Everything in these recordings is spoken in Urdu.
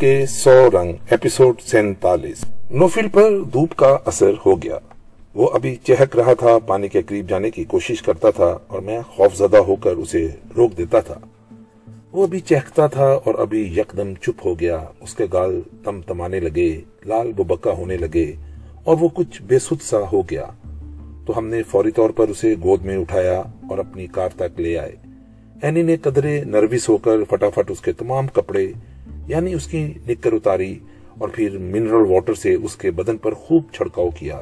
کے سو رنگ ایپیسوڈ سینتالیس۔ نوفل پر دھوپ کا اثر ہو گیا۔ وہ ابھی چہک رہا تھا، پانی کے قریب جانے کی کوشش کرتا تھا اور میں خوف زدہ ہو کر اسے روک دیتا تھا۔ وہ ابھی چہکتا تھا اور ابھی یکدم چپ ہو گیا۔ اس کے گال تم تمانے لگے، لال ببکا ہونے لگے اور وہ کچھ بے سد سا ہو گیا۔ تو ہم نے فوری طور پر اسے گود میں اٹھایا اور اپنی کار تک لے آئے۔ اینی نے قدرے نروس ہو کر فٹافٹ اس کے تمام کپڑے یعنی اس کی نکر اتاری اور پھر منرل واٹر سے اس کے بدن پر خوب چھڑکاؤ کیا۔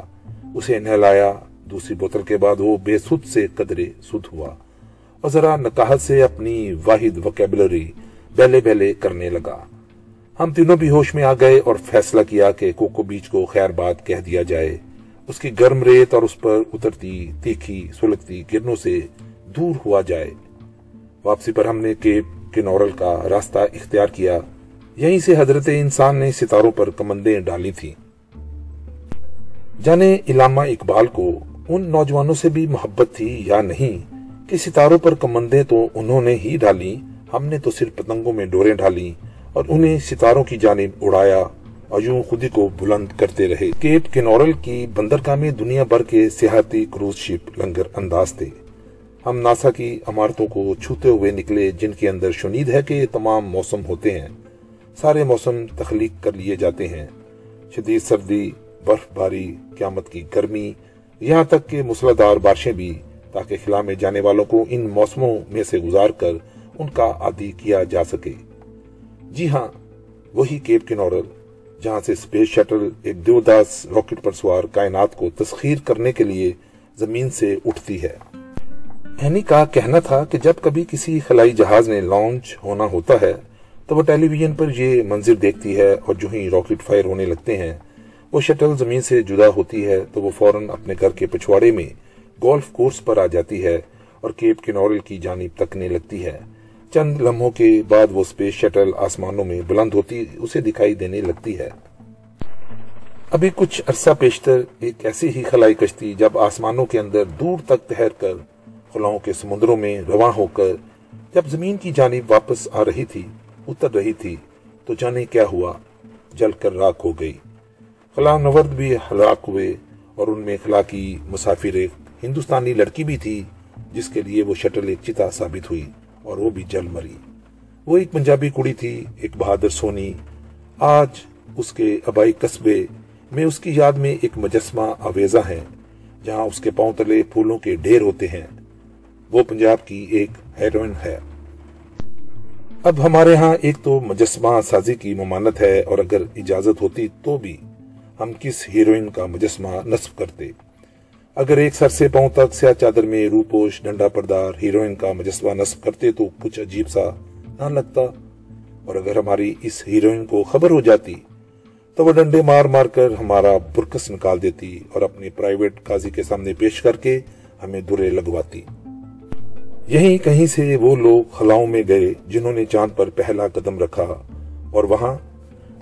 اسے نہلایا، دوسری بوتل کے بعد وہ بے سد سے قدرے سد ہوا اور ذرا نکاہت سے اپنی واحد وکیبلری بیلے بیلے کرنے لگا۔ ہم تینوں بھی ہوش میں آ گئے اور فیصلہ کیا کہ کوکو بیچ کو خیر بات کہہ دیا جائے۔ اس کی گرم ریت اور اس پر اترتی تیکھی سلگتی گرنوں سے دور ہوا جائے۔ واپسی پر ہم نے کیپ کے نورل کا راستہ اختیار کیا۔ یہیں سے حضرت انسان نے ستاروں پر کمندیں ڈالی تھی جانے علامہ اقبال کو ان نوجوانوں سے بھی محبت تھی یا نہیں کہ ستاروں پر کمندیں تو انہوں نے ہی ڈالی، ہم نے تو صرف پتنگوں میں ڈورے ڈالی اور انہیں ستاروں کی جانب اڑایا اور یوں خودی کو بلند کرتے رہے۔ کیپ کنورل کی بندرگاہ میں دنیا بھر کے سیاحتی کروز شپ لنگر انداز تھے۔ ہم ناسا کی عمارتوں کو چھوتے ہوئے نکلے، جن کے اندر شنید ہے کہ تمام موسم ہوتے ہیں۔ سارے موسم تخلیق کر لیے جاتے ہیں۔ شدید سردی برف باری قیامت کی گرمی، یہاں تک کہ مسلدار بارشیں بھی، تاکہ خلا میں جانے والوں کو ان موسموں میں سے گزار کر ان کا عادی کیا جا سکے۔ جی ہاں وہی کیپ کنورل، جہاں سے سپیس شٹل ایک دیوداس راکٹ پر سوار کائنات کو تسخیر کرنے کے لیے زمین سے اٹھتی ہے۔ اینی کا کہنا تھا کہ جب کبھی کسی خلائی جہاز نے لانچ ہونا ہوتا ہے تو وہ ٹیلی ویژن پر یہ منظر دیکھتی ہے اور جو ہی راکٹ فائر ہونے لگتے ہیں، وہ شٹل زمین سے جدا ہوتی ہے تو وہ فوراً اپنے گھر کے پچھواڑے میں گولف کورس پر آ جاتی ہے اور کیپ کنورل کی جانب تکنے لگتی ہے۔ چند لمحوں کے بعد وہ سپیس شٹل آسمانوں میں بلند ہوتی اسے دکھائی دینے لگتی ہے۔ ابھی کچھ عرصہ پیشتر ایک ایسی ہی خلائی کشتی جب آسمانوں کے اندر دور تک تہر کر، خلاؤں کے سمندروں میں رواں ہو کر جب زمین کی جانب واپس آ رہی تھی اتر رہی تھی تو جانے کیا ہوا؟ جل کر راک ہو گئی۔ خلا نورد بھی ہلاک ہوئے اور ان میں خلا کی مسافر ایک ہندوستانی لڑکی بھی تھی جس کے لیے وہ شٹل ایک چتا ثابت ہوئی اور وہ بھی جل مری۔ وہ ایک پنجابی کڑی تھی، ایک بہادر سونی۔ آج اس کے ابائی قصبے میں اس کی یاد میں ایک مجسمہ آویزہ ہے جہاں اس کے پاؤں تلے پھولوں کے ڈھیر ہوتے ہیں۔ وہ پنجاب کی ایک ہیروئن ہے۔ اب ہمارے ہاں ایک تو مجسمہ سازی کی ممانت ہے اور اگر اجازت ہوتی تو بھی ہم کس ہیروئن کا مجسمہ نصب کرتے۔ اگر ایک سر سے پاؤں تک سیاہ چادر میں روپوش، ڈنڈا پردار ہیروئن کا مجسمہ نصب کرتے تو کچھ عجیب سا نہ لگتا۔ اور اگر ہماری اس ہیروئن کو خبر ہو جاتی تو وہ ڈنڈے مار مار کر ہمارا برکس نکال دیتی اور اپنے پرائیویٹ قاضی کے سامنے پیش کر کے ہمیں درے لگواتی۔ یہیں کہیں سے وہ لوگ خلاؤں میں گئے جنہوں نے چاند پر پہلا قدم رکھا اور وہاں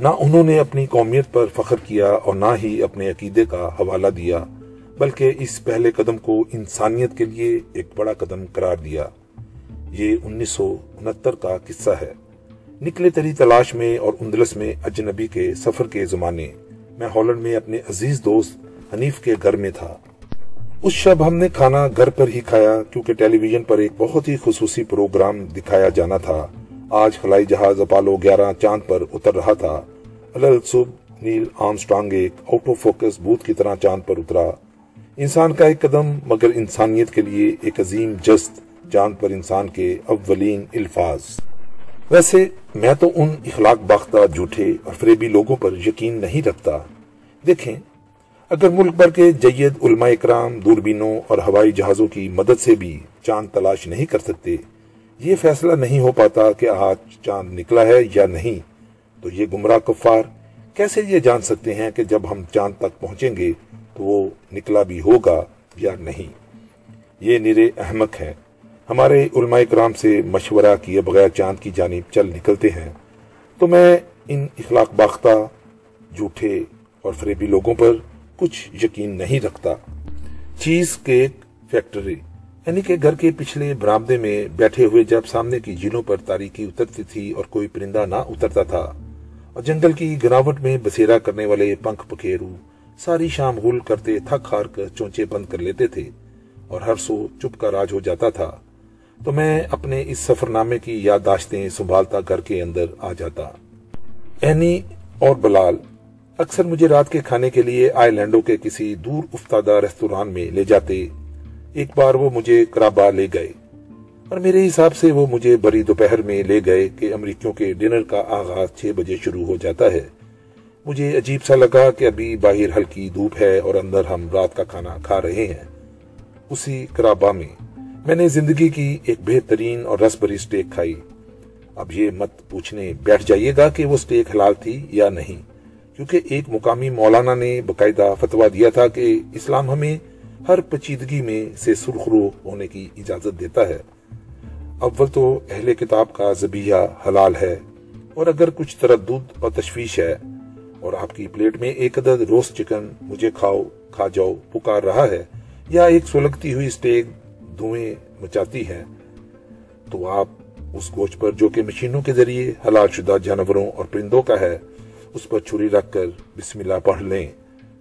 نہ انہوں نے اپنی قومیت پر فخر کیا اور نہ ہی اپنے عقیدے کا حوالہ دیا، بلکہ اس پہلے قدم کو انسانیت کے لیے ایک بڑا قدم قرار دیا۔ یہ انیس سو انہتر کا قصہ ہے۔ نکلے تری تلاش میں اور اندلس میں اجنبی کے سفر کے زمانے میں ہالینڈ میں اپنے عزیز دوست حنیف کے گھر میں تھا۔ اس شب ہم نے کھانا گھر پر ہی کھایا، کیونکہ ٹیلی ویژن پر ایک بہت ہی خصوصی پروگرام دکھایا جانا تھا۔ آج خلائی جہاز اپالو گیارہ چاند پر اتر رہا تھا۔ نیل آمسٹرانگ ایک آؤٹو فوکس بوت کی طرح چاند پر اترا۔ انسان کا ایک قدم، مگر انسانیت کے لیے ایک عظیم جست چاند پر انسان کے اولین الفاظ۔ ویسے، میں تو ان اخلاق باختہ جھوٹے اور فریبی لوگوں پر یقین نہیں رکھتا۔ دیکھیں اگر ملک بھر کے جید، علماء اکرام، دوربینوں اور ہوائی جہازوں کی مدد سے بھی چاند تلاش نہیں کر سکتے، یہ فیصلہ نہیں ہو پاتا کہ آج چاند نکلا ہے یا نہیں۔ تو یہ گمراہ کفار کیسے یہ جان سکتے ہیں کہ جب ہم چاند تک پہنچیں گے تو وہ نکلا بھی ہوگا یا نہیں؟ یہ نرے احمق ہیں ہمارے علماء اکرام سے مشورہ کیے بغیر چاند کی جانب چل نکلتے ہیں۔ تو میں ان اخلاق باختہ، جھوٹے اور فریبی لوگوں پر کچھ یقین نہیں رکھتا۔ چیز کیک فیکٹری یعنی کہ گھر کے پچھلے برامدے میں بیٹھے ہوئے جب سامنے کی جھیلوں پر تاریخی اترتی تھی اور کوئی پرندہ نہ اترتا تھا، اور جنگل کی گراوٹ میں بسیرا کرنے والے پنکھ پکھیرو ساری شام غل کرتے تھک ہار کر چونچے بند کر لیتے تھے، اور ہر سو چپ کا راج ہو جاتا تھا۔ تو میں اپنے اس سفر نامے کی یادداشتیں سنبھالتا گھر کے اندر آ جاتا۔ اینی اور بلال اکثر مجھے رات کے کھانے کے لیے آئی لینڈوں کے کسی دور افتادہ ریستوران میں لے جاتے، ایک بار وہ مجھے کرابا لے گئے، اور میرے حساب سے وہ مجھے بری دوپہر میں لے گئے کہ امریکیوں کے ڈنر کا آغاز چھ بجے شروع ہو جاتا ہے۔ مجھے عجیب سا لگا کہ ابھی باہر ہلکی دھوپ ہے اور اندر ہم رات کا کھانا کھا رہے ہیں۔ اسی کرابا میں میں نے زندگی کی ایک بہترین اور رس بری سٹیک کھائی۔ اب یہ مت پوچھنے بیٹھ جائیے گا کہ وہ سٹیک حلال تھی یا نہیں۔ کیونکہ ایک مقامی مولانا نے باقاعدہ فتوا دیا تھا کہ اسلام ہمیں ہر پچیدگی میں سے سرخرو ہونے کی اجازت دیتا ہے۔ اول تو اہل کتاب کا زبیہ حلال ہے اور اگر کچھ تردد اور تشویش ہے اور آپ کی پلیٹ میں ایک عدد روسٹ چکن مجھے کھاؤ، کھا جاؤ، پکار رہا ہے یا ایک سلگتی ہوئی سٹیک دھوئیں مچاتی ہے، تو آپ اس گوشت پر جو کہ مشینوں کے ذریعے حلال شدہ جانوروں اور پرندوں کا ہے اس پر چھری رکھ کر بسم اللہ پڑھ لیں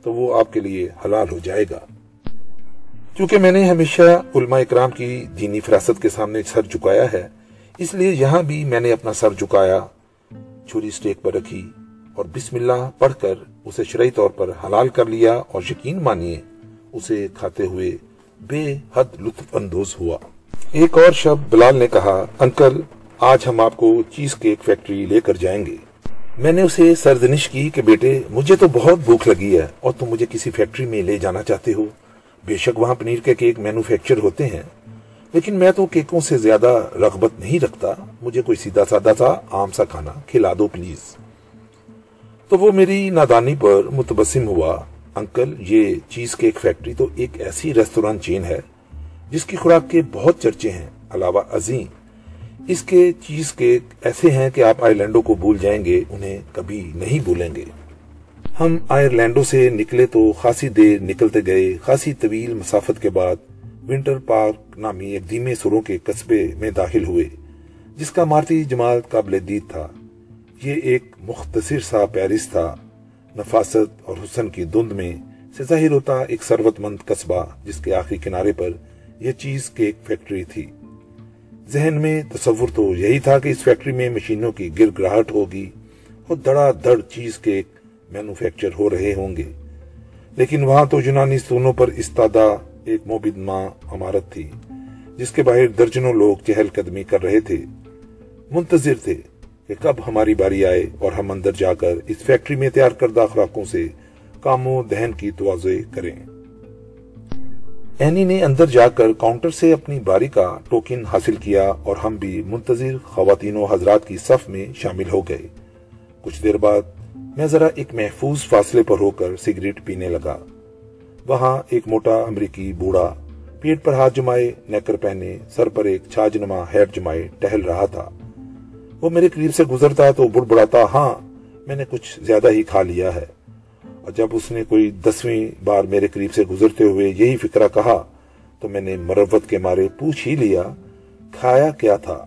تو وہ آپ کے لیے حلال ہو جائے گا۔ کیونکہ میں نے ہمیشہ علماء اکرام کی دینی فراست کے سامنے سر جھکایا ہے، اس لیے یہاں بھی میں نے اپنا سر جھکایا، چھری سٹیک پر رکھی اور بسم اللہ پڑھ کر اسے شرعی طور پر حلال کر لیا اور یقین مانیے، اسے کھاتے ہوئے بے حد لطف اندوز ہوا۔ ایک اور شب بلال نے کہا، انکل، آج ہم آپ کو چیز کیک فیکٹری لے کر جائیں گے۔ میں نے اسے سردنش کی کہ بیٹے، مجھے تو بہت بھوک لگی ہے اور تم مجھے کسی فیکٹری میں لے جانا چاہتے ہو۔ بے شک وہاں پنیر کے کیک مینوفیکچر ہوتے ہیں۔ لیکن میں تو کیکوں سے زیادہ رغبت نہیں رکھتا۔ مجھے کوئی سیدھا سادہ سا عام سا کھانا کھلا دو پلیز۔ تو وہ میری نادانی پر متبسم ہوا۔ انکل، یہ چیز کیک فیکٹری تو ایک ایسی ریستوران چین ہے جس کی خوراک کے بہت چرچے ہیں۔ علاوہ عظیم۔ اس کے چیز کیک ایسے ہیں کہ آپ آئی لینڈوں کو بھول جائیں گے، انہیں کبھی نہیں بھولیں گے۔ ہم آئرلینڈوں سے نکلے تو خاصی دیر نکلتے گئے، خاصی طویل مسافت کے بعد ونٹر پارک نامی ایک دھیمے سروں کے قصبے میں داخل ہوئے، جس کا مارتی جمال قابل دید تھا۔ یہ ایک مختصر سا پیرس تھا، نفاست اور حسن کی دھند میں سے ظاہر ہوتا ایک سروت مند قصبہ، جس کے آخری کنارے پر یہ چیز کیک فیکٹری تھی۔ ذہن میں تصور تو یہی تھا کہ اس فیکٹری میں مشینوں کی گر گراہٹ ہوگی اور دڑا دڑ چیز کیک مینوفیکچر ہو رہے ہوں گے۔ لیکن وہاں تو یونانی ستونوں پر استادہ ایک موبد ماں عمارت تھی، جس کے باہر درجنوں لوگ چہل قدمی کر رہے تھے۔ منتظر تھے کہ کب ہماری باری آئے اور ہم اندر جا کر اس فیکٹری میں تیار کردہ خوراکوں سے کام و دہن کی توازے کریں۔ اینی نے اندر جا کر کاؤنٹر سے اپنی باری کا ٹوکن حاصل کیا اور ہم بھی منتظر خواتین و حضرات کی صف میں شامل ہو گئے۔ کچھ دیر بعد میں ذرا ایک محفوظ فاصلے پر ہو کر سگریٹ پینے لگا۔ وہاں ایک موٹا امریکی بوڑھا پیٹ پر ہاتھ جمائے نیکر پہنے سر پر ایک چھاج نما ہیٹ جمائے ٹہل رہا تھا۔ وہ میرے قریب سے گزرتا تو بڑ بڑاتا ہاں میں نے کچھ زیادہ ہی کھا لیا ہے۔ اور جب اس نے کوئی دسویں بار میرے قریب سے گزرتے ہوئے یہی فکرہ کہا، تو میں نے مروت کے مارے پوچھ ہی لیا، کھایا کیا تھا؟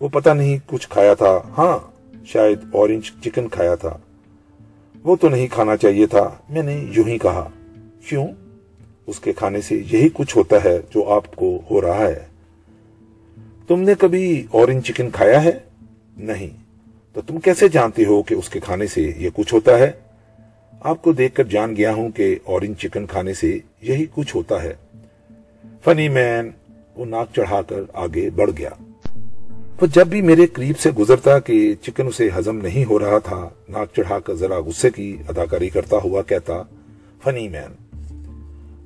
وہ پتہ نہیں کچھ کھایا تھا۔ ہاں شاید اورنج چکن کھایا تھا۔ وہ تو نہیں کھانا چاہیے تھا۔ میں نے یوں ہی کہا، کیوں؟ اس کے کھانے سے یہی کچھ ہوتا ہے جو آپ کو ہو رہا ہے۔ تم نے کبھی اورنج چکن کھایا ہے؟ نہیں۔ تو تم کیسے جانتے ہو کہ اس کے کھانے سے یہ کچھ ہوتا ہے؟ آپ کو دیکھ کر جان گیا ہوں کہ اورنج چکن کھانے سے یہی کچھ ہوتا ہے۔ فنی مین وہ ناک چڑھا کر آگے بڑھ گیا۔ وہ جب بھی میرے قریب سے گزرتا کہ چکن اسے ہضم نہیں ہو رہا تھا، ناک چڑھا کر ذرا غصے کی اداکاری کرتا ہوا کہتا، فنی مین،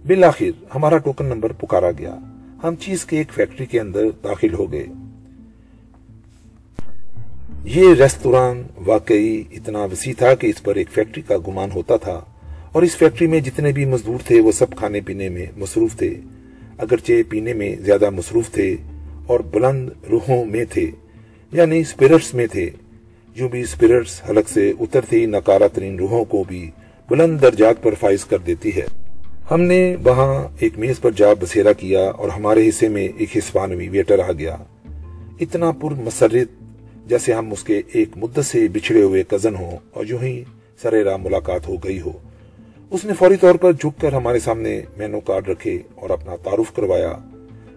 بالآخر ہمارا ٹوکن نمبر پکارا گیا۔ ہم چیز کے ایک فیکٹری کے اندر داخل ہو گئے۔ یہ ریستوران واقعی اتنا وسیع تھا کہ اس پر ایک فیکٹری کا گمان ہوتا تھا اور اس فیکٹری میں جتنے بھی مزدور تھے وہ سب کھانے پینے میں مصروف تھے، اگرچہ پینے میں زیادہ مصروف تھے اور بلند روحوں میں تھے یعنی اسپرٹس میں تھے۔ جو بھی اسپرٹس حلق سے اترتی نکارا ترین روحوں کو بھی بلند درجات پر فائز کر دیتی ہے۔ ہم نے وہاں ایک میز پر جا بسیرا کیا اور ہمارے حصے میں ایک ہسپانوی ویٹر آ گیا۔ اتنا پر مسرت جیسے ہم اس کے ایک مدت سے بچھڑے ہوئے کزن ہوں اور یوں ہی سریرا ملاقات ہو گئی ہو۔ اس نے فوری طور پر جھک کر ہمارے سامنے مینو کارڈ رکھے اور اپنا تعارف کروایا۔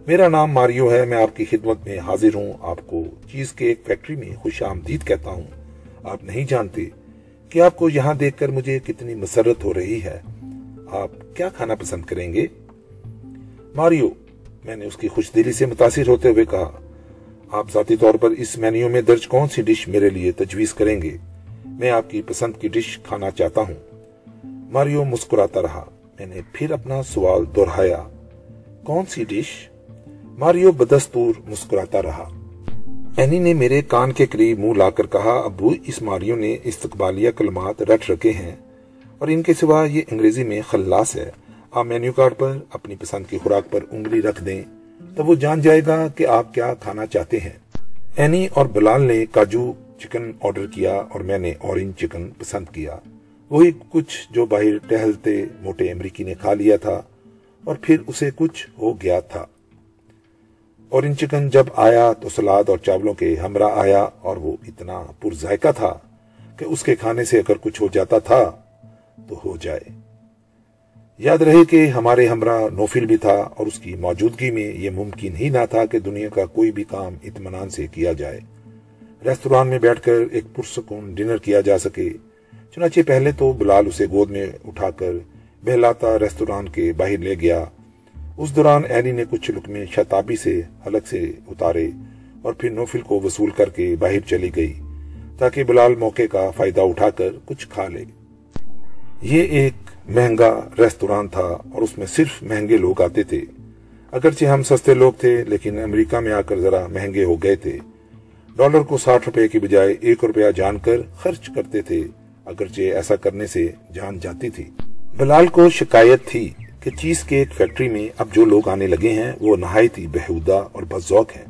میرا نام ماریو ہے، میں آپ کی خدمت میں حاضر ہوں۔ آپ کو چیز کے ایک فیکٹری میں خوش آمدید کہتا ہوں۔ آپ نہیں جانتے کہ آپ کو یہاں دیکھ کر مجھے کتنی مسرت ہو رہی ہے۔ آپ کیا کھانا پسند کریں گے؟ ماریو، میں نے اس کی خوش دلی سے متاثر ہوتے ہوئے کہا آپ ذاتی طور پر اس مینیو میں درج کون سی ڈش میرے لیے تجویز کریں گے؟ میں آپ کی پسند کی ڈش کھانا چاہتا ہوں۔ ماریو مسکراتا رہا۔ میں نے پھر اپنا سوال دہرایا۔ کون سی ڈش؟ ماریو بدستور مسکراتا رہا۔ اینی نے میرے کان کے قریب منہ لا کر کہا، ابو، اس ماریو نے استقبالیہ کلمات رٹ رکھے ہیں اور ان کے سوا یہ انگریزی میں خلاص ہے۔ آپ مینیو کارڈ پر اپنی پسند کی خوراک پر انگلی رکھ دیں۔ تو وہ جان جائے گا کہ آپ کیا کھانا چاہتے ہیں۔ اینی اور بلال نے کاجو چکن آرڈر کیا اور میں نے اورنج چکن پسند کیا۔ وہی کچھ جو باہر ٹہلتے موٹے امریکی نے کھا لیا تھا اور پھر اسے کچھ ہو گیا تھا۔ اورنج چکن جب آیا تو سلاد اور چاولوں کے ہمراہ آیا اور وہ اتنا پر ذائقہ تھا کہ اس کے کھانے سے اگر کچھ ہو جاتا تھا تو ہو جائے۔ یاد رہے کہ ہمارے ہمراہ نوفل بھی تھا اور اس کی موجودگی میں یہ ممکن ہی نہ تھا کہ دنیا کا کوئی بھی کام اطمینان سے کیا جائے۔ ریستوران میں بیٹھ کر ایک پرسکون ڈنر کیا جا سکے۔ چنانچہ پہلے تو بلال اسے گود میں اٹھا کر بہلاتا ریستوران کے باہر لے گیا۔ اس دوران اینی نے کچھ لکمے شتابی سے حلق سے اتارے اور پھر نوفل کو وصول کر کے باہر چلی گئی تاکہ بلال موقع کا فائدہ اٹھا کر کچھ کھا لے۔ یہ ایک مہنگا ریستوران تھا اور اس میں صرف مہنگے لوگ آتے تھے۔ اگرچہ ہم سستے لوگ تھے، لیکن امریکہ میں آ کر ذرا مہنگے ہو گئے تھے۔ ڈالر کو ساٹھ روپے کی بجائے ایک روپیہ جان کر خرچ کرتے تھے، اگرچہ ایسا کرنے سے جان جاتی تھی۔ بلال کو شکایت تھی کہ چیز کے ایک فیکٹری میں اب جو لوگ آنے لگے ہیں، وہ نہایت ہی بہودہ اور بذوق ہیں۔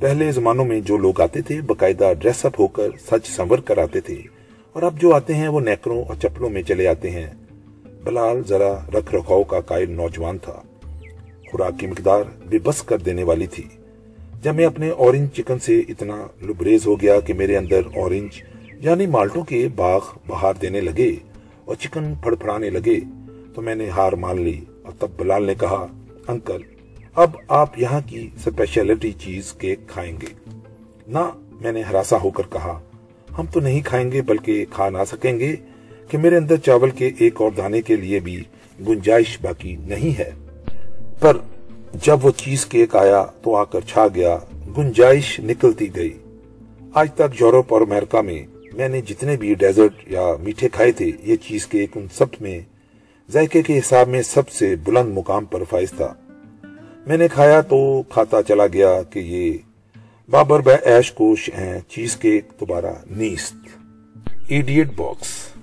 پہلے زمانوں میں جو لوگ آتے تھے، باقاعدہ ڈریس اپ ہو کر سچ سنور کر آتے تھے۔ اور اب جو آتے ہیں، وہ نیکروں اور چپلوں میں چلے آتے ہیں۔ بلال ذرا رکھ رکھاؤ کا قائل نوجوان تھا۔ خوراک کی مقدار بے بس کر دینے والی تھی۔ جب میں اپنے اورنج چکن سے اتنا لبریز ہو گیا کہ میرے اندر اورنج یعنی مالٹوں کے باغ بہار دینے لگے اور چکن پھڑ پھڑانے لگے تو میں نے ہار مان لی اور تب بلال نے کہا، انکل، اب آپ یہاں کی سپیشلٹی چیز کیک کھائیں گے۔ نہ، میں نے ہراسا ہو کر کہا، ہم تو نہیں کھائیں گے بلکہ کھا نہ سکیں گے۔ کہ میرے اندر چاول کے ایک اور دانے کے لیے بھی گنجائش باقی نہیں ہے۔ پر جب وہ چیز کیک آیا تو آ کر چھا گیا، گنجائش نکلتی گئی۔ آج تک یورپ اور امریکہ میں میں نے جتنے بھی ڈیزرٹ یا میٹھے کھائے تھے، یہ چیز کیک ان سب میں ذائقے کے حساب میں سب سے بلند مقام پر فائز تھا۔ میں نے کھایا تو کھاتا چلا گیا کہ یہ بابر بے ایش کوش ہیں، چیز کیک دوبارہ نیست۔ Edit box.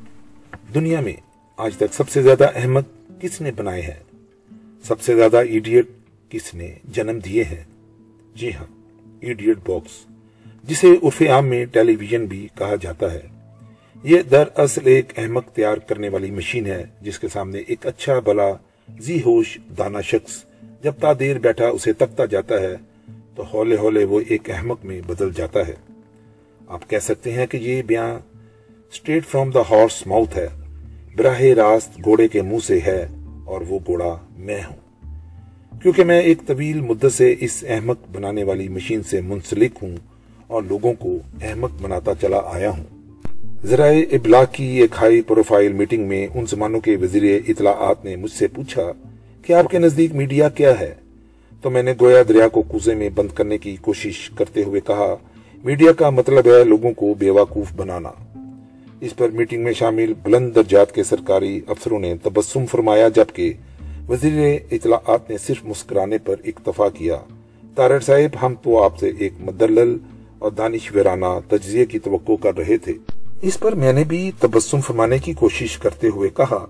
دنیا میں آج تک سب سے زیادہ احمد کس نے بنائے ہیں سب سے زیادہ ایڈیٹ کس نے جنم دیے ہیں جی ہاں ایڈیٹ باکس، جسے عرف عام میں ٹیلی ویژن بھی کہا جاتا ہے۔ یہ دراصل ایک احمد تیار کرنے والی مشین ہے، جس کے سامنے ایک اچھا بلا زی ہوش دانا شخص جب تا دیر بیٹھا اسے تکتا جاتا ہے، تو ہولے ہولے وہ ایک احمق میں بدل جاتا ہے۔ آپ کہہ سکتے ہیں کہ یہ بیان straight from the horse mouth ہے۔ براہ راست گھوڑے کے منہ سے ہے اور وہ گھوڑا میں ہوں۔ کیونکہ میں ایک طویل مدت سے اس احمق بنانے والی مشین سے منسلک ہوں اور لوگوں کو احمق بناتا چلا آیا ہوں۔ ذرائع ابلاغ کی ایک ہائی پروفائل میٹنگ میں ان زمانوں کے وزیر اطلاعات نے مجھ سے پوچھا کہ آپ کے نزدیک میڈیا کیا ہے؟ تو میں نے گویا دریا کو کوزے میں بند کرنے کی کوشش کرتے ہوئے کہا، میڈیا کا مطلب ہے لوگوں کو بے وقوف بنانا۔ اس پر میٹنگ میں شامل بلند درجات کے سرکاری افسروں نے تبسم فرمایا، جبکہ وزیر اطلاعات نے صرف مسکرانے پر اکتفا کیا۔ تارڑ صاحب، ہم تو آپ سے ایک مدلل اور دانش ویرانہ تجزیے کی توقع کر رہے تھے۔ اس پر میں نے بھی تبسم فرمانے کی کوشش کرتے ہوئے کہا،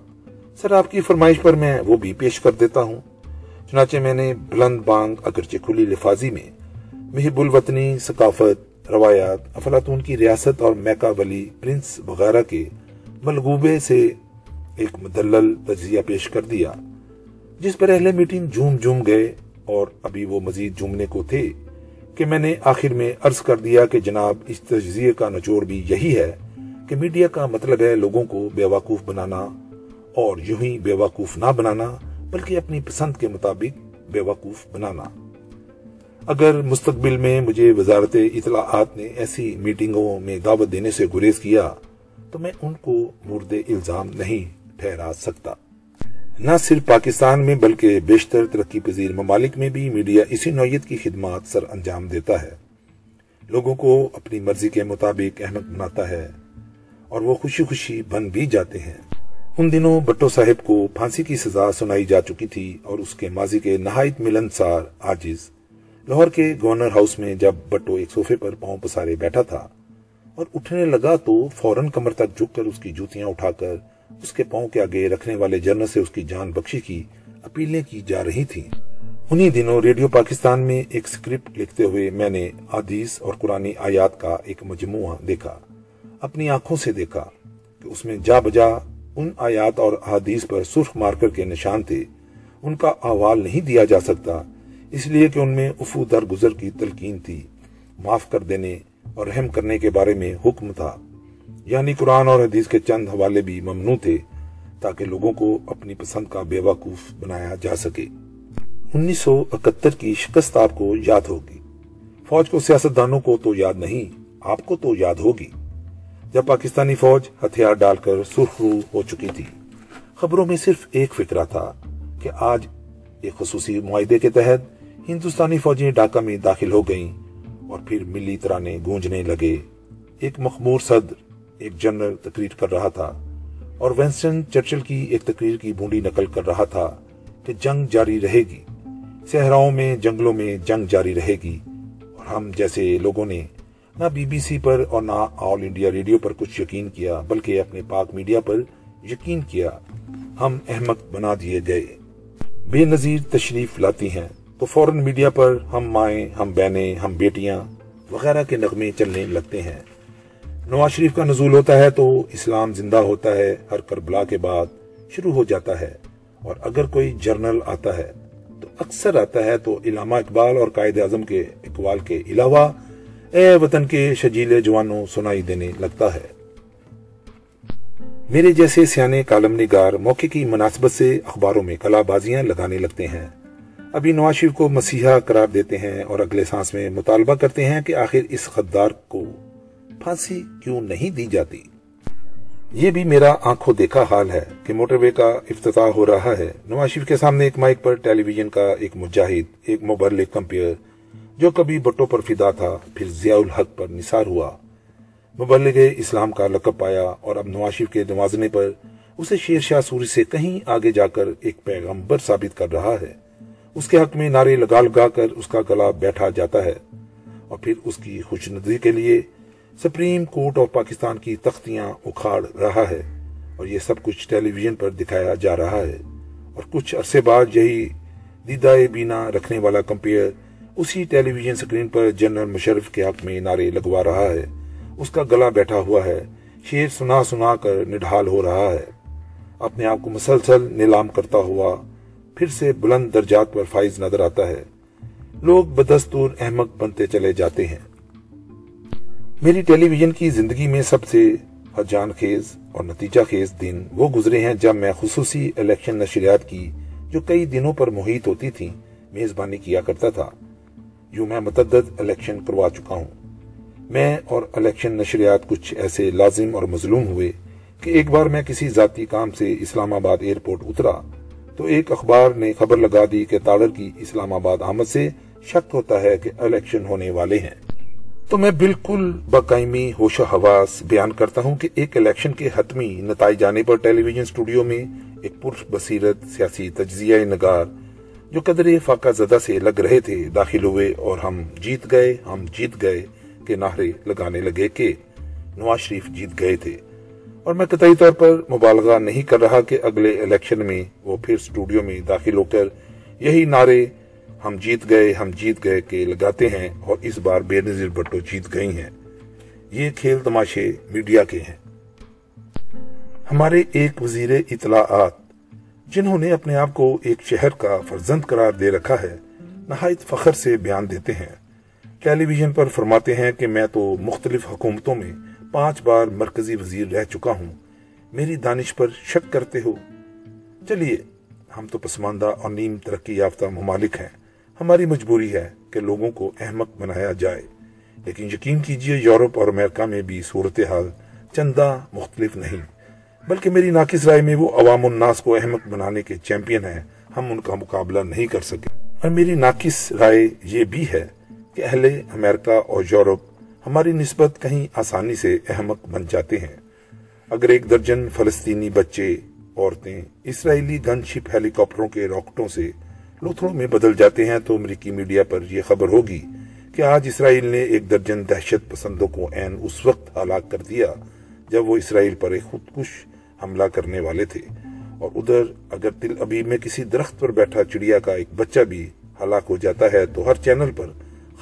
سر، آپ کی فرمائش پر میں وہ بھی پیش کر دیتا ہوں۔ چنانچہ میں نے بلند بانگ اگرچہ کھلی لفاظی میں، محب الوطنی ثقافت روایات افلاطون کی ریاست اور میکا ولی پرنس وغیرہ کے ملغوبے سے ایک مدلل تجزیہ پیش کر دیا، جس پر اہل میٹنگ جھوم جھوم گئے اور ابھی وہ مزید جھومنے کو تھے کہ میں نے آخر میں عرض کر دیا کہ جناب، اس تجزیے کا نچوڑ بھی یہی ہے کہ میڈیا کا مطلب ہے لوگوں کو بے وقوف بنانا اور یوں ہی بے وقوف نہ بنانا، بلکہ اپنی پسند کے مطابق بے وقوف بنانا۔ اگر مستقبل میں مجھے وزارت اطلاعات نے ایسی میٹنگوں میں دعوت دینے سے گریز کیا، تو میں ان کو مرد الزام نہیں ٹھہرا سکتا۔ نہ صرف پاکستان میں، بلکہ بیشتر ترقی پذیر ممالک میں بھی میڈیا اسی نوعیت کی خدمات سر انجام دیتا ہے۔ لوگوں کو اپنی مرضی کے مطابق احمد بناتا ہے اور وہ خوشی خوشی بن بھی جاتے ہیں۔ ان دنوں بٹو صاحب کو پھانسی کی سزا سنائی جا چکی تھی اور اس کے ماضی کے نہایت ملنسار آجز لاہور کے گورنر ہاؤس میں جب بٹو ایک صوفے پر پاؤں پسارے بیٹھا تھا اور اٹھنے لگا تو فوراً کمر تک جھک کر اس کی جوتیاں اٹھا کر اس کے پاؤں کے آگے رکھنے والے جنرل سے اس کی جان بخشی کی اپیلیں کی جا رہی تھیں۔ انہی دنوں ریڈیو پاکستان میں ایک سکرپٹ لکھتے ہوئے میں نے حدیث اور قرآن آیات کا ایک مجموعہ دیکھا، اپنی آنکھوں سے دیکھا کہ اس میں جا بجا ان آیات اور حدیث پر سرخ مارکر کے نشان تھے۔ ان کا احوال نہیں دیا جا سکتا اس لیے کہ ان میں افو در گزر کی تلقین تھی، معاف کر دینے اور رحم کرنے کے بارے میں حکم تھا۔ یعنی قرآن اور حدیث کے چند حوالے بھی ممنوع تھے تاکہ لوگوں کو اپنی پسند کا بے وقوف بنایا جا سکے۔ انیس سو اکہتر کی شکست آپ کو یاد ہوگی۔ فوج کو سیاستدانوں کو تو یاد نہیں، آپ کو تو یاد ہوگی۔ جب پاکستانی فوج ہتھیار ڈال کر سرخرو ہو چکی تھی، خبروں میں صرف ایک فکرہ تھا کہ آج ایک خصوصی معاہدے کے تحت ہندوستانی فوجیں ڈاکہ میں داخل ہو گئیں اور پھر ملی ترانے گونجنے لگے۔ ایک مخمور صدر، ایک جنرل تقریر کر رہا تھا اور وینسٹن چرچل کی ایک تقریر کی بونڈی نقل کر رہا تھا کہ جنگ جاری رہے گی۔ صحراؤں میں، جنگلوں میں جنگ جاری رہے گی اور ہم جیسے لوگوں نے نہ بی بی سی پر اور نہ آل انڈیا ریڈیو پر کچھ یقین کیا، بلکہ اپنے پاک میڈیا پر یقین کیا۔ ہم احمد بنا دیے گئے۔ بے نظیر تشریف لاتی ہیں۔ تو فوراً میڈیا پر ہم مائیں، ہم بہنیں، ہم بیٹیاں وغیرہ کے نغمے چلنے لگتے ہیں۔ نواز شریف کا نزول ہوتا ہے تو اسلام زندہ ہوتا ہے، ہر کربلا کے بعد شروع ہو جاتا ہے۔ اور اگر کوئی جرنل آتا ہے تو اکثر آتا ہے تو علامہ اقبال اور قائد اعظم کے اقبال کے علاوہ اے وطن کے شجیل جوانوں سنائی دینے لگتا ہے۔ میرے جیسے سیانے کالم نگار موقع کی مناسبت سے اخباروں میں کلا بازیاں لگانے لگتے ہیں۔ ابھی نواز شریف کو مسیحا قرار دیتے ہیں اور اگلے سانس میں مطالبہ کرتے ہیں کہ آخر اس خدار کو پھانسی کیوں نہیں دی جاتی؟ یہ بھی میرا آنکھوں دیکھا حال ہے کہ موٹر وے کا افتتاح ہو رہا ہے۔ نواز شریف کے سامنے ایک مائک پر ٹیلی ویژن کا ایک مجاہد، ایک مبرلک کمپیئر جو کبھی بٹوں پر فدا تھا، پھر ضیاء الحق پر نثار ہوا۔ مبلغ اسلام کا لقب پایا اور اب نواز شریف کے نوازنے پر اسے شیر شاہ سوری سے کہیں آگے جا کر ایک پیغمبر ثابت کر رہا ہے۔ اس کے حق میں نعرے لگا لگا کر اس کا گلا بیٹھا جاتا ہے اور پھر اس کی خوش ندری کے لیے سپریم کورٹ آف پاکستان کی تختیاں اکھاڑ رہا ہے اور یہ سب کچھ ٹیلی ویژن پر دکھایا جا رہا ہے اور کچھ عرصے بعد یہی دیدہ بینا رکھنے والا کمپیئر اسی ٹیلی ویژن سکرین پر جنرل مشرف کے حق میں نعرے لگوا رہا ہے۔ اس کا گلا بیٹھا ہوا ہے۔ شیر سنا سنا کر نڈھال ہو رہا ہے۔ اپنے آپ کو مسلسل نیلام کرتا ہوا پھر سے بلند درجات پر فائز نظر آتا ہے۔ لوگ بدستور احمد بنتے چلے جاتے ہیں۔ میری ٹیلی ویژن کی زندگی میں سب سے حجان خیز اور نتیجہ خیز دن وہ گزرے ہیں جب میں خصوصی الیکشن نشریات کی، جو کئی دنوں پر محیط ہوتی تھی میزبانی کیا کرتا تھا۔ یوں میں متعدد الیکشن کروا چکا ہوں۔ میں اور الیکشن نشریات کچھ ایسے لازم اور مظلوم ہوئے کہ ایک بار میں کسی ذاتی کام سے اسلام آباد ایئرپورٹ اترا تو ایک اخبار نے خبر لگا دی کہ تاڑر کی اسلام آباد آمد سے شک ہوتا ہے کہ الیکشن ہونے والے ہیں۔ تو میں بالکل باقائمی ہوش و حواس بیان کرتا ہوں کہ ایک الیکشن کے حتمی نتائج جانے پر ٹیلی ویژن اسٹوڈیو میں ایک پرش بصیرت سیاسی تجزیہ نگار جو قدر فاقہ زدہ سے لگ رہے تھے داخل ہوئے اور ہم جیت گئے، ہم جیت گئے کے نعرے لگانے لگے کہ نواز شریف جیت گئے تھے۔ اور میں قطعی طور پر مبالغہ نہیں کر رہا کہ اگلے الیکشن میں وہ پھر اسٹوڈیو میں داخل ہو کر یہی نعرے ہم جیت گئے، ہم جیت گئے کے لگاتے ہیں اور اس بار بے نظیر بٹو جیت گئی ہیں۔ یہ کھیل تماشے میڈیا کے ہیں۔ ہمارے ایک وزیر اطلاعات، جنہوں نے اپنے آپ کو ایک شہر کا فرزند قرار دے رکھا ہے، نہایت فخر سے بیان دیتے ہیں۔ ٹیلی ویژن پر فرماتے ہیں کہ میں تو مختلف حکومتوں میں پانچ بار مرکزی وزیر رہ چکا ہوں۔ میری دانش پر شک کرتے ہو۔ چلیے، ہم تو پسماندہ اور نیم ترقی یافتہ ممالک ہیں۔ ہماری مجبوری ہے کہ لوگوں کو احمق بنایا جائے۔ لیکن یقین کیجیے، یورپ اور امریکہ میں بھی صورتحال چندہ مختلف نہیں۔ بلکہ میری ناقص رائے میں وہ عوام الناس کو احمق بنانے کے چیمپئن ہیں۔ ہم ان کا مقابلہ نہیں کر سکے۔ اور میری ناقص رائے یہ بھی ہے کہ اہل امریکہ اور یورپ ہماری نسبت کہیں آسانی سے احمق بن جاتے ہیں۔ اگر ایک درجن فلسطینی بچے، عورتیں اسرائیلی گن شپ ہیلی کاپٹروں کے راکٹوں سے لوتھڑوں میں بدل جاتے ہیں تو امریکی میڈیا پر یہ خبر ہوگی کہ آج اسرائیل نے ایک درجن دہشت پسندوں کو این اس وقت ہلاک کر دیا جب وہ اسرائیل پر ایک خودکش حملہ کرنے والے تھے۔ اور ادھر اگر تل ابیب میں کسی درخت پر بیٹھا چڑیا کا ایک بچہ بھی ہلاک ہو جاتا ہے تو ہر چینل پر،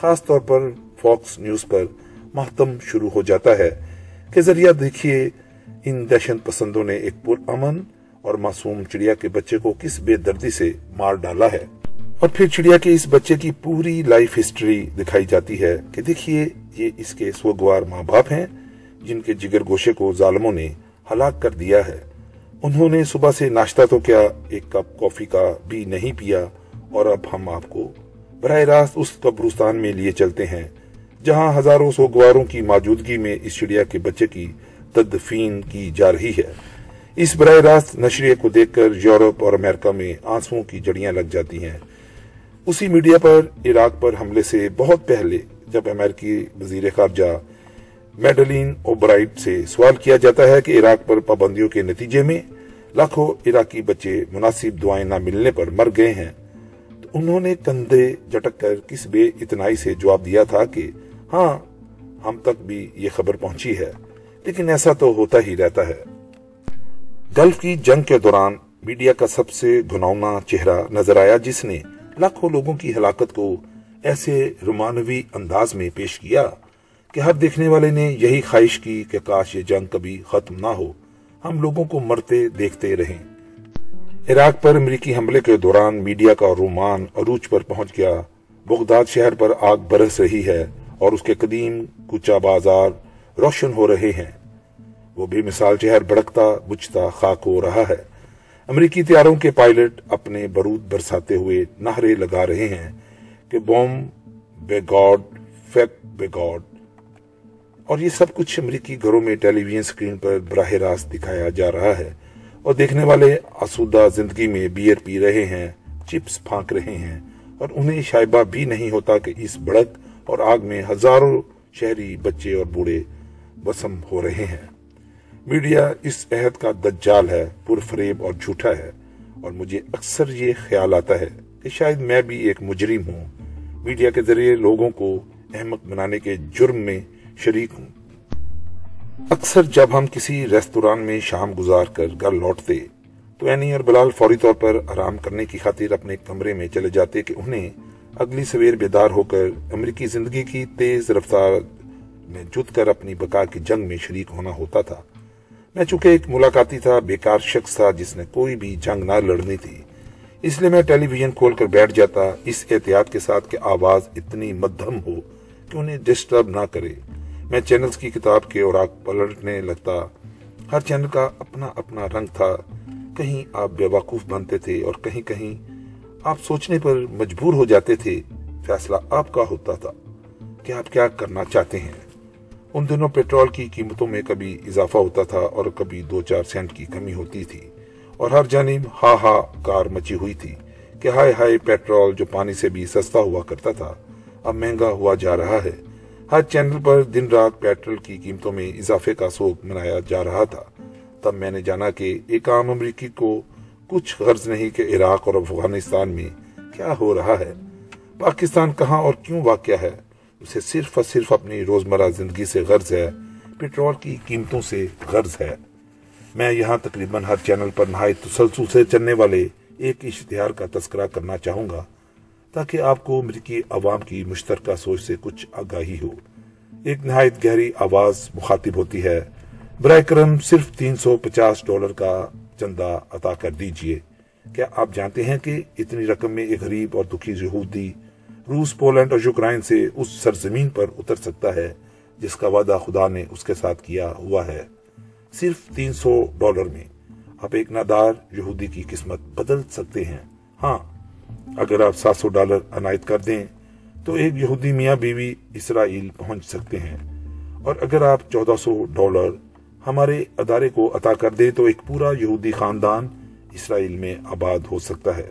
خاص طور پر فاکس نیوز پر محتم شروع ہو جاتا ہے کہ ذریعہ دیکھیے ان دہشت پسندوں نے ایک پر امن اور معصوم چڑیا کے بچے کو کس بے دردی سے مار ڈالا ہے۔ اور پھر چڑیا کے اس بچے کی پوری لائف ہسٹری دکھائی جاتی ہے کہ دیکھیے یہ اس کے سوگوار ماں باپ ہیں جن کے جگر گوشے کو ظالموں نے ہلاک کر دیا ہے۔ انہوں نے صبح سے ناشتہ تو کیا، ایک کپ کافی کا بھی نہیں پیا اور اب ہم آپ کو براہ راست اس قبرستان میں لیے چلتے ہیں۔ جہاں ہزاروں سوگواروں کی موجودگی میں اس چڑیا کے بچے کی تدفین کی جا رہی ہے۔ اس براہ راست نشریے کو دیکھ کر یورپ اور امریکہ میں آنسو کی جڑیاں لگ جاتی ہیں۔ اسی میڈیا پر عراق پر حملے سے بہت پہلے جب امریکی وزیر خارجہ میڈلین اوبرائٹ سے سوال کیا جاتا ہے کہ عراق پر پابندیوں کے نتیجے میں لاکھوں عراقی بچے مناسب دعائیں نہ ملنے پر مر گئے ہیں۔ تو انہوں نے کندھے جٹک کر کس بے اتنائی سے جواب دیا تھا کہ ہاں ہم تک بھی یہ خبر پہنچی ہے، لیکن ایسا تو ہوتا ہی رہتا ہے۔ گلف کی جنگ کے دوران میڈیا کا سب سے گناؤنا چہرہ نظر آیا، جس نے لاکھوں لوگوں کی ہلاکت کو ایسے رومانوی انداز میں پیش کیا کہ ہر دیکھنے والے نے یہی خواہش کی کہ کاش یہ جنگ کبھی ختم نہ ہو۔ ہم لوگوں کو مرتے دیکھتے رہیں۔ عراق پر امریکی حملے کے دوران میڈیا کا رومان عروج پر پہنچ گیا۔ بغداد شہر پر آگ برس رہی ہے۔ اور اس کے قدیم کچا بازار روشن ہو رہے ہیں۔ وہ بے مثال چہر بڑکتا بچتا خاک ہو رہا ہے۔ امریکی تیاروں کے پائلٹ اپنے برود برساتے ہوئے نہرے لگا رہے ہیں کہ بوم بے گاڈ، فیک بے گاڈ۔ اور یہ سب کچھ امریکی گھروں میں ٹیلی ویژن سکرین پر براہ راست دکھایا جا رہا ہے۔ اور دیکھنے والے آسودہ زندگی میں بیئر پی رہے ہیں، چپس پھانک رہے ہیں۔ اور انہیں شائبہ بھی نہیں ہوتا کہ اس بڑک اور آگ میں ہزاروں شہری بچے اور بوڑھے بسم ہو رہے ہیں۔ میڈیا اس عہد کا دجال ہے پر فریب اور جھوٹا ہے، اور مجھے اکثر یہ خیال آتا ہے کہ شاید میں بھی ایک مجرم ہوں۔ میڈیا کے ذریعے لوگوں کو احمق بنانے کے جرم میں شریک ہوں۔ اکثر جب ہم کسی ریستوران میں شام گزار کر گھر لوٹتے، تو اینی اور بلال فوری طور پر آرام کرنے کی خاطر اپنے کمرے میں چلے جاتے کہ انہیں اگلی سویر بیدار ہو کر امریکی زندگی کی تیز رفتار میں جت کر اپنی بقا کی جنگ میں شریک ہونا ہوتا تھا۔ میں چونکہ ایک ملاقاتی تھا، بیکار شخص تھا جس نے کوئی بھی جنگ نہ لڑنی تھی۔ اس لیے میں ٹیلی ویژن کھول کر بیٹھ جاتا، اس احتیاط کے ساتھ کہ آواز اتنی مدھم ہو کہ انہیں ڈسٹرب نہ کرے۔ میں چینلز کی کتاب کے اور آگ پلٹنے لگتا۔ ہر چینل کا اپنا اپنا رنگ تھا۔ کہیں آپ بے وقوف بنتے تھے اور کہیں کہیں آپ سوچنے پر مجبور ہو جاتے تھے، فیصلہ آپ کا ہوتا تھا کہ آپ کیا کرنا چاہتے ہیں۔ ان دنوں پیٹرول کی قیمتوں میں کبھی اضافہ ہوتا تھا اور کبھی دو چار سینٹ کی کمی ہوتی تھی۔ اور ہر جانب ہا ہا کار مچی ہوئی تھی کہ ہائے ہائے پیٹرول جو پانی سے بھی سستا ہوا کرتا تھا، اب مہنگا ہوا جا رہا ہے۔ ہر چینل پر دن رات پیٹرول کی قیمتوں میں اضافے کا سوگ منایا جا رہا تھا۔ تب میں نے جانا کہ ایک عام امریکی کو کچھ غرض نہیں کہ عراق اور افغانستان میں کیا ہو رہا ہے۔ پاکستان کہاں اور کیوں واقع ہے؟ اسے صرف اور صرف اپنی روزمرہ زندگی سے غرض ہے، پیٹرول کی قیمتوں سے غرض ہے۔ میں یہاں تقریباً ہر چینل پر نہایت تسلسل سے چلنے والے ایک اشتہار کا تذکرہ کرنا چاہوں گا، تاکہ آپ کو امریکی عوام کی مشترکہ سوچ سے کچھ آگاہی ہو۔ ایک نہایت گہری آواز مخاطب ہوتی ہے۔ برائے کرم صرف تین سو پچاس ڈالر کا چندہ عطا کر دیجیے۔ کیا آپ جانتے ہیں کہ اتنی رقم میں ایک غریب اور دکھی یہودی روس، پولینڈ اور یوکرائن سے اس سرزمین پر اتر سکتا ہے جس کا وعدہ خدا نے اس کے ساتھ کیا ہوا ہے؟ صرف تین سو ڈالر میں۔ آپ ایک نادار یہودی کی قسمت بدل سکتے ہیں۔ ہاں اگر آپ سات سو ڈالر عنایت کر دیں تو ایک یہودی میاں بیوی اسرائیل پہنچ سکتے ہیں۔ اور اگر آپ چودہ سو ڈالر ہمارے ادارے کو عطا کر دیں تو ایک پورا یہودی خاندان اسرائیل میں آباد ہو سکتا ہے۔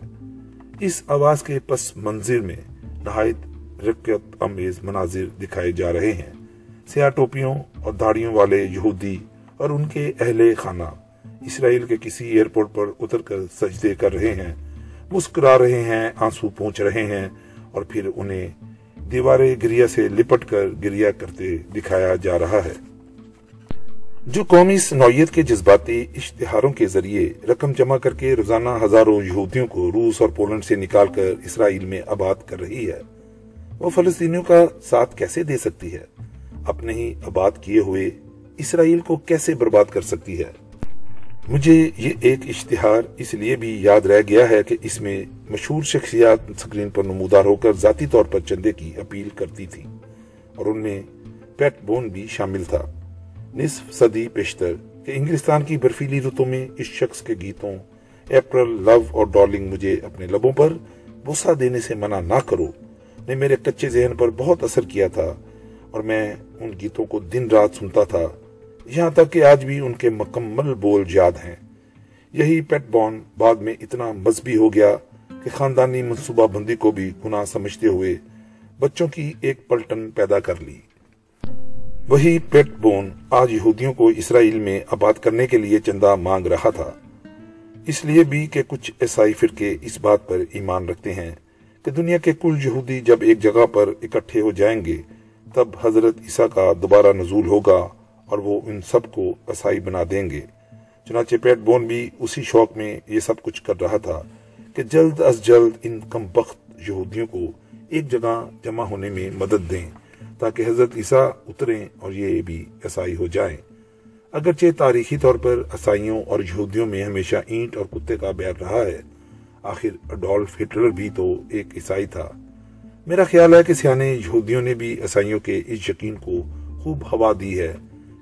اس آواز کے پس منظر میں نہایت رکت امیز مناظر دکھائے جا رہے ہیں۔ سیاہ ٹوپیوں اور داڑیوں والے یہودی اور ان کے اہل خانہ اسرائیل کے کسی ایئرپورٹ پر اتر کر سجدے کر رہے ہیں۔ مسکرا رہے ہیں، آنسو پہنچ رہے ہیں اور پھر انہیں دیوارے گریا سے لپٹ کر گریا کرتے دکھایا جا رہا ہے۔ جو قومی نوعیت کے جذباتی اشتہاروں کے ذریعے رقم جمع کر کے روزانہ ہزاروں یہودیوں کو روس اور پولینڈ سے نکال کر اسرائیل میں آباد کر رہی ہے، وہ فلسطینیوں کا ساتھ کیسے دے سکتی ہے؟ اپنے ہی آباد کیے ہوئے اسرائیل کو کیسے برباد کر سکتی ہے؟ مجھے یہ ایک اشتہار اس لیے بھی یاد رہ گیا ہے کہ اس میں مشہور شخصیات سکرین پر نمودار ہو کر ذاتی طور پر چندے کی اپیل کرتی تھی اور ان میں پیٹ بون بھی شامل تھا۔ نصف صدی پیشتر کہ انگلستان کی برفیلی رتوں میں اس شخص کے گیتوں اپریل لو اور ڈالنگ مجھے اپنے لبوں پر بوسا دینے سے منع نہ کرو، نے میرے کچے ذہن پر بہت اثر کیا تھا اور میں ان گیتوں کو دن رات سنتا تھا۔ یہاں تک کہ آج بھی ان کے مکمل بول یاد ہیں۔ یہی پیٹ بون بعد میں اتنا مذہبی ہو گیا کہ خاندانی منصوبہ بندی کو بھی گناہ سمجھتے ہوئے بچوں کی ایک پلٹن پیدا کر لی۔ وہی پیٹ بون آج یہودیوں کو اسرائیل میں آباد کرنے کے لیے چندہ مانگ رہا تھا۔ اس لیے بھی کہ کچھ عیسائی فرقے اس بات پر ایمان رکھتے ہیں کہ دنیا کے کل یہودی جب ایک جگہ پر اکٹھے ہو جائیں گے، تب حضرت عیسیٰ کا دوبارہ نزول ہوگا اور وہ ان سب کو عیسائی بنا دیں گے۔ چنانچہ پیٹ بون بھی اسی شوق میں یہ سب کچھ کر رہا تھا کہ جلد از جلد ان کم بخت یہودیوں کو ایک جگہ جمع ہونے میں مدد دیں۔ تاکہ حضرت عیسیٰ اتریں اور یہ بھی عیسائی ہو جائیں۔ اگرچہ تاریخی طور پر عیسائیوں اور یہودیوں میں ہمیشہ اینٹ اور کتے کا بیان رہا ہے، آخر اڈولف ہٹلر بھی تو ایک عیسائی تھا۔ میرا خیال ہے کہ سیانے یہودیوں نے بھی عیسائیوں کے اس یقین کو خوب ہوا دی ہے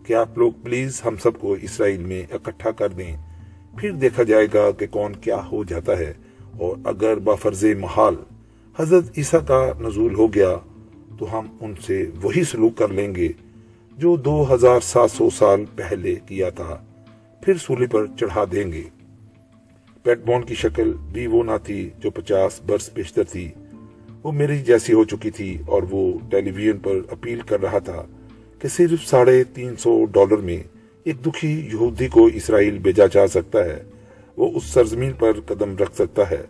کہ آپ لوگ پلیز ہم سب کو اسرائیل میں اکٹھا کر دیں۔ پھر دیکھا جائے گا کہ کون کیا ہو جاتا ہے۔ اور اگر بافرز محال حضرت عیسیٰ کا نزول ہو گیا تو ہم ان سے وہی سلوک کر لیں گے جو دو ہزار سات سو سال پہلے کیا تھا، پھر سولی پر چڑھا دیں گے۔ پیٹ بون کی شکل بھی وہ نہ تھی جو پچاس برس بیشتر تھی۔ وہ میری جیسی ہو چکی تھی اور وہ ٹیلی ویژن پر اپیل کر رہا تھا کہ صرف ساڑھے تین سو ڈالر میں ایک دکھی یہودی کو اسرائیل بھیجا جا سکتا ہے۔ وہ اس سرزمین پر قدم رکھ سکتا ہے،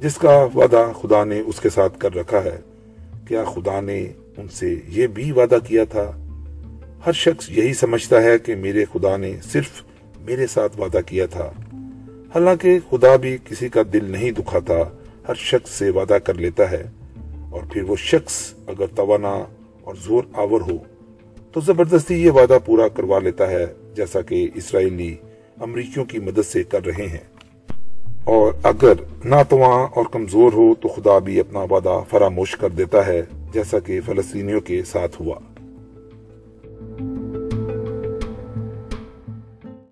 جس کا وعدہ خدا نے اس کے ساتھ کر رکھا ہے۔ کیا خدا نے ان سے یہ بھی وعدہ کیا تھا؟ ہر شخص یہی سمجھتا ہے کہ میرے خدا نے صرف میرے ساتھ وعدہ کیا تھا۔ حالانکہ خدا بھی کسی کا دل نہیں دکھاتا، ہر شخص سے وعدہ کر لیتا ہے۔ اور پھر وہ شخص اگر توانا اور زور آور ہو، تو زبردستی یہ وعدہ پورا کروا لیتا ہے، جیسا کہ اسرائیلی امریکیوں کی مدد سے کر رہے ہیں۔ اور اگر ناتواں اور کمزور ہو تو خدا بھی اپنا وعدہ فراموش کر دیتا ہے، جیسا کہ فلسطینیوں کے ساتھ ہوا۔